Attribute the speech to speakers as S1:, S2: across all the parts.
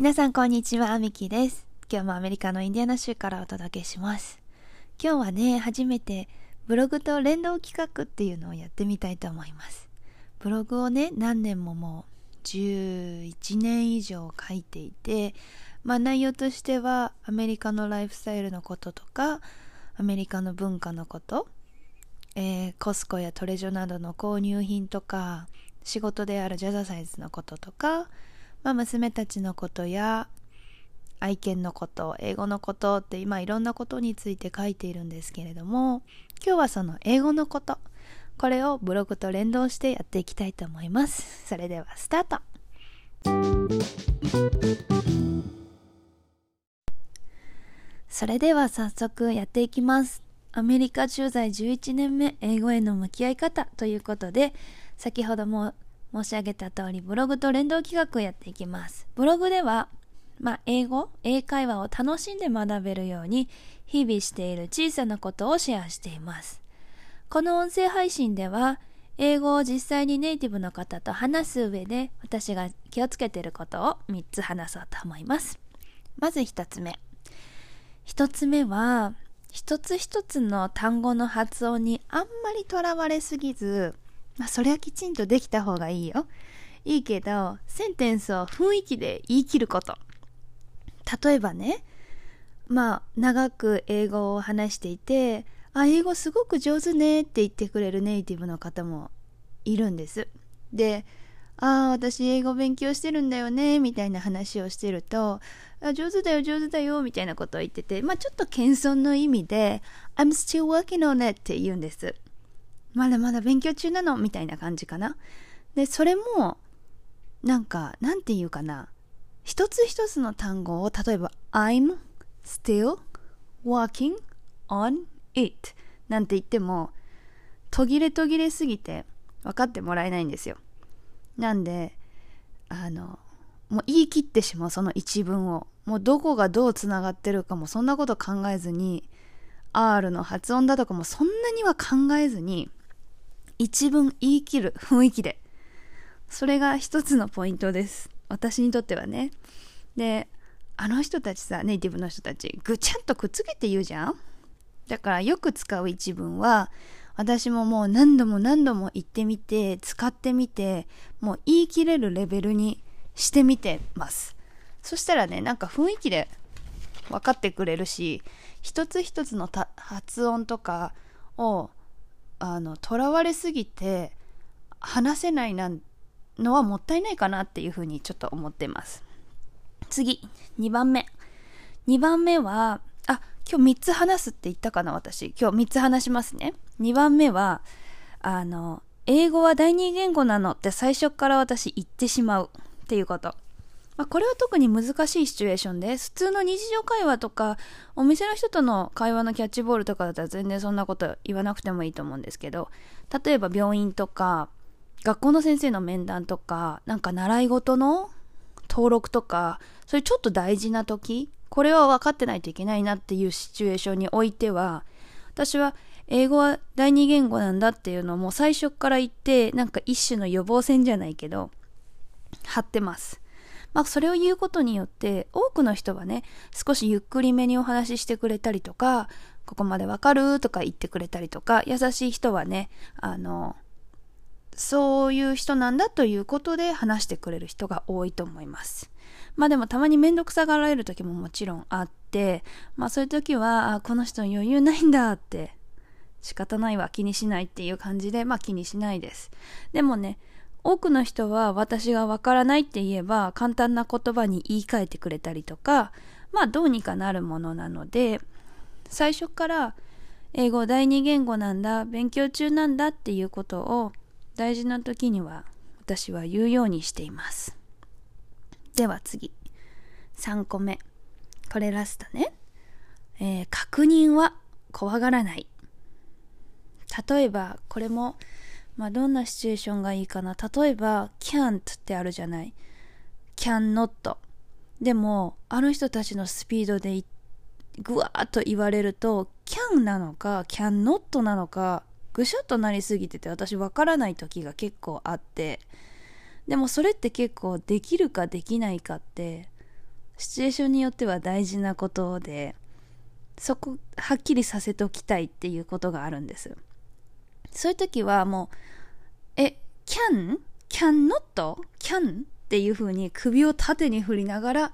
S1: 皆さんこんにちは、ミキです。今日もアメリカのインディアナ州からお届けします。今日はね、初めてブログと連動企画っていうのをやってみたいと思います。ブログをね、何年ももう11年以上書いていて、まあ内容としてはアメリカのライフスタイルのこととか、アメリカの文化のこと、えー、コスコやトレジョなどの購入品とか、仕事であるジャザサイズのこととか、まあ、娘たちのことや愛犬のこと英語のことって今いろんなことについて書いているんですけれども今日はその英語のことこれをブログと連動してやっていきたいと思います。それではスタート。それでは早速やっていきます。アメリカ駐在11年目英語への向き合い方ということで先ほども申し上げた通りブログと連動企画をやっていきます。ブログでは、まあ、英語、英会話を楽しんで学べるように日々している小さなことをシェアしています。この音声配信では英語を実際にネイティブの方と話す上で私が気をつけていることを3つ話そうと思います。まず1つ目。1つ目は一つ一つの単語の発音にあんまりとらわれすぎずまあ、それはきちんとできた方がいいよ。いいけど、センテンスを雰囲気で言い切ること。例えばね、まあ、長く英語を話していて、あ、英語すごく上手ねって言ってくれるネイティブの方もいるんです。で、ああ、私英語勉強してるんだよね、みたいな話をしてると、あ上手だよ、上手だよ、みたいなことを言ってて、まあちょっと謙遜の意味で、I'm still working on it って言うんです。まだまだ勉強中なの？みたいな感じかな。で、それも、なんか、なんて言うかな。一つ一つの単語を、例えば、I'm still working on it なんて言っても、途切れ途切れすぎて分かってもらえないんですよ。なんで、あの、もう言い切ってしまう、その一文を。もうどこがどう繋がってるかもそんなこと考えずに、R の発音だとかもそんなには考えずに、一文言い切る雰囲気で。それが一つのポイントです。私にとってはね。で、あの人たちさ、ネイティブの人たち、ぐちゃっとくっつけて言うじゃんだからよく使う一文は、私ももう何度も何度も言ってみて、使ってみて、もう言い切れるレベルにしてみてます。そしたらね、なんか雰囲気で分かってくれるし、一つ一つの発音とかをあの、囚われすぎて話せないなのはもったいないかなっていうふうにちょっと思ってます。次、2番目。2番目は、あ、今日3つ話すって言ったかな、私。今日3つ話しますね。2番目は、あの、英語は第二言語なのって最初から私言ってしまうっていうこと。まあ、これは特に難しいシチュエーションです。普通の日常会話とか、お店の人との会話のキャッチボールとかだったら全然そんなこと言わなくてもいいと思うんですけど、例えば病院とか、学校の先生の面談とか、なんか習い事の登録とか、そういうちょっと大事な時、これは分かってないといけないなっていうシチュエーションにおいては、私は英語は第二言語なんだっていうのをもう最初から言って、なんか一種の予防線じゃないけど、貼ってます。まあ、それを言うことによって、多くの人はね、少しゆっくりめにお話ししてくれたりとか、ここまでわかるとか言ってくれたりとか、優しい人はね、あの、そういう人なんだということで話してくれる人が多いと思います。まあでもたまにめんどくさがられる時ももちろんあって、まあそういう時は、あ、この人余裕ないんだって仕方ないわ気にしないっていう感じでまあ気にしないですでもね多くの人は私がわからないって言えば簡単な言葉に言い換えてくれたりとか、まあどうにかなるものなので、最初から英語第二言語なんだ、勉強中なんだっていうことを大事な時には私は言うようにしています。では次。3個目。これラストね。えー、確認は怖がらない。例えば、これもまあ、どんなシチュエーションがいいかな。例えば、can't ってあるじゃない。can not。でも、あの人たちのスピードでぐわーっと言われると、can なのか、can not なのか、ぐしゃっとなりすぎてて私わからない時が結構あって、でもそれって結構できるかできないかって、シチュエーションによっては大事なことでそこはっきりさせておきたいっていうことがあるんですそういう時はもうえ can? can not? can? っていう風に首を縦に振りながら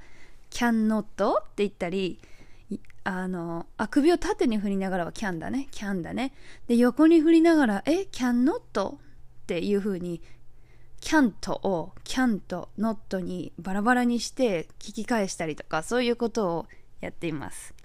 S1: can not? って言ったりあの、あ、首を縦に振りながらは can だね。can だね。で、横に振りながら、え、can not? っていう風に can't を can と not にバラバラにして聞き返したりとか、そういうことをやっています。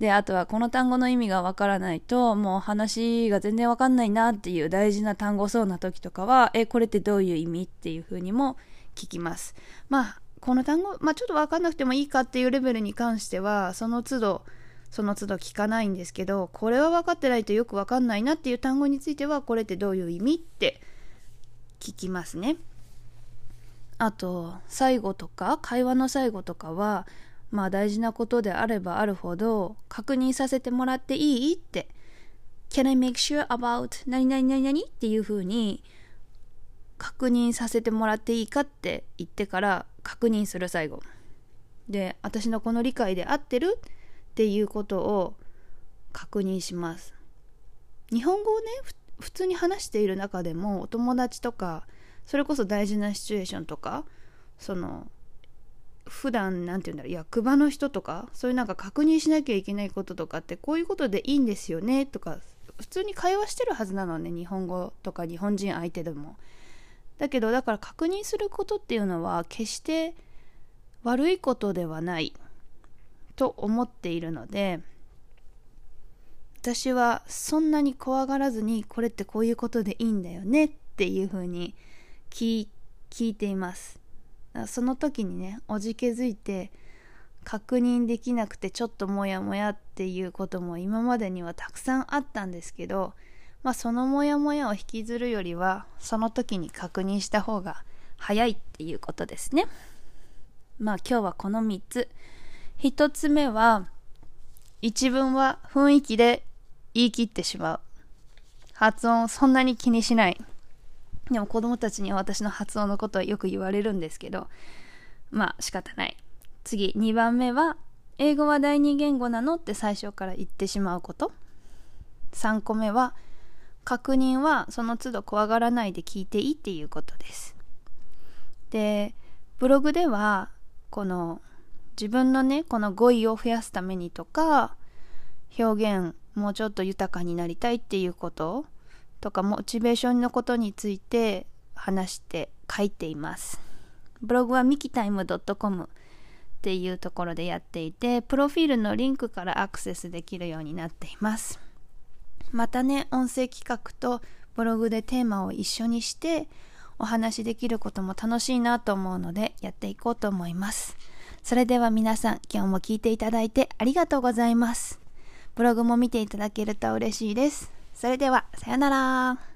S1: で、あとはこの単語の意味がわからないと、もう話が全然わかんないなっていう大事な単語そうな時とかは、え、これってどういう意味っていう風にも聞きます。まあ、この単語、まあちょっとわかんなくてもいいかっていうレベルに関しては、その都度、その都度聞かないんですけど、これは分かってないとよくわかんないなっていう単語については、これってどういう意味って聞きますね。あと、最後とか、会話の最後とかは、まあ大事なことであればあるほど確認させてもらっていい？って。Can I make sure about 何々何々？っていう風に確認させてもらっていいかって言ってから確認する最後。で私のこの理解で合ってるっていうことを確認します。日本語をね普通に話している中でもお友達とかそれこそ大事なシチュエーションとかその普段なんて言うんだろう役場の人とかそういうなんか確認しなきゃいけないこととかってこういうことでいいんですよねとか普通に会話してるはずなのね日本語とか日本人相手でも。だけどだから確認することっていうのは決して悪いことではないと思っているので私はそんなに怖がらずにこれってこういうことでいいんだよねっていうふうに聞いています。その時にねおじけづいて確認できなくてちょっとモヤモヤっていうことも今までにはたくさんあったんですけど、まあ、そのモヤモヤを引きずるよりはその時に確認した方が早いっていうことですね。まあ今日はこの3つ。1つ目は一文は雰囲気で言い切ってしまう。発音そんなに気にしない。でも子供たちには私の発音のことはよく言われるんですけど、まあ仕方ない。次、2番目は、英語は第二言語なのって最初から言ってしまうこと。3個目は、確認はその都度怖がらないで聞いていいっていうことです。で、ブログでは、この自分のね、この語彙を増やすためにとか、表現もうちょっと豊かになりたいっていうこととかモチベーションのことについて話して書いています。ブログはミキタイム .com っていうところでやっていて、プロフィールのリンクからアクセスできるようになっています。またね、音声企画とブログでテーマを一緒にしてお話しできることも楽しいなと思うのでやっていこうと思います。それでは皆さん今日も聞いていただいてありがとうございます。ブログも見ていただけると嬉しいです。それでは、さよなら。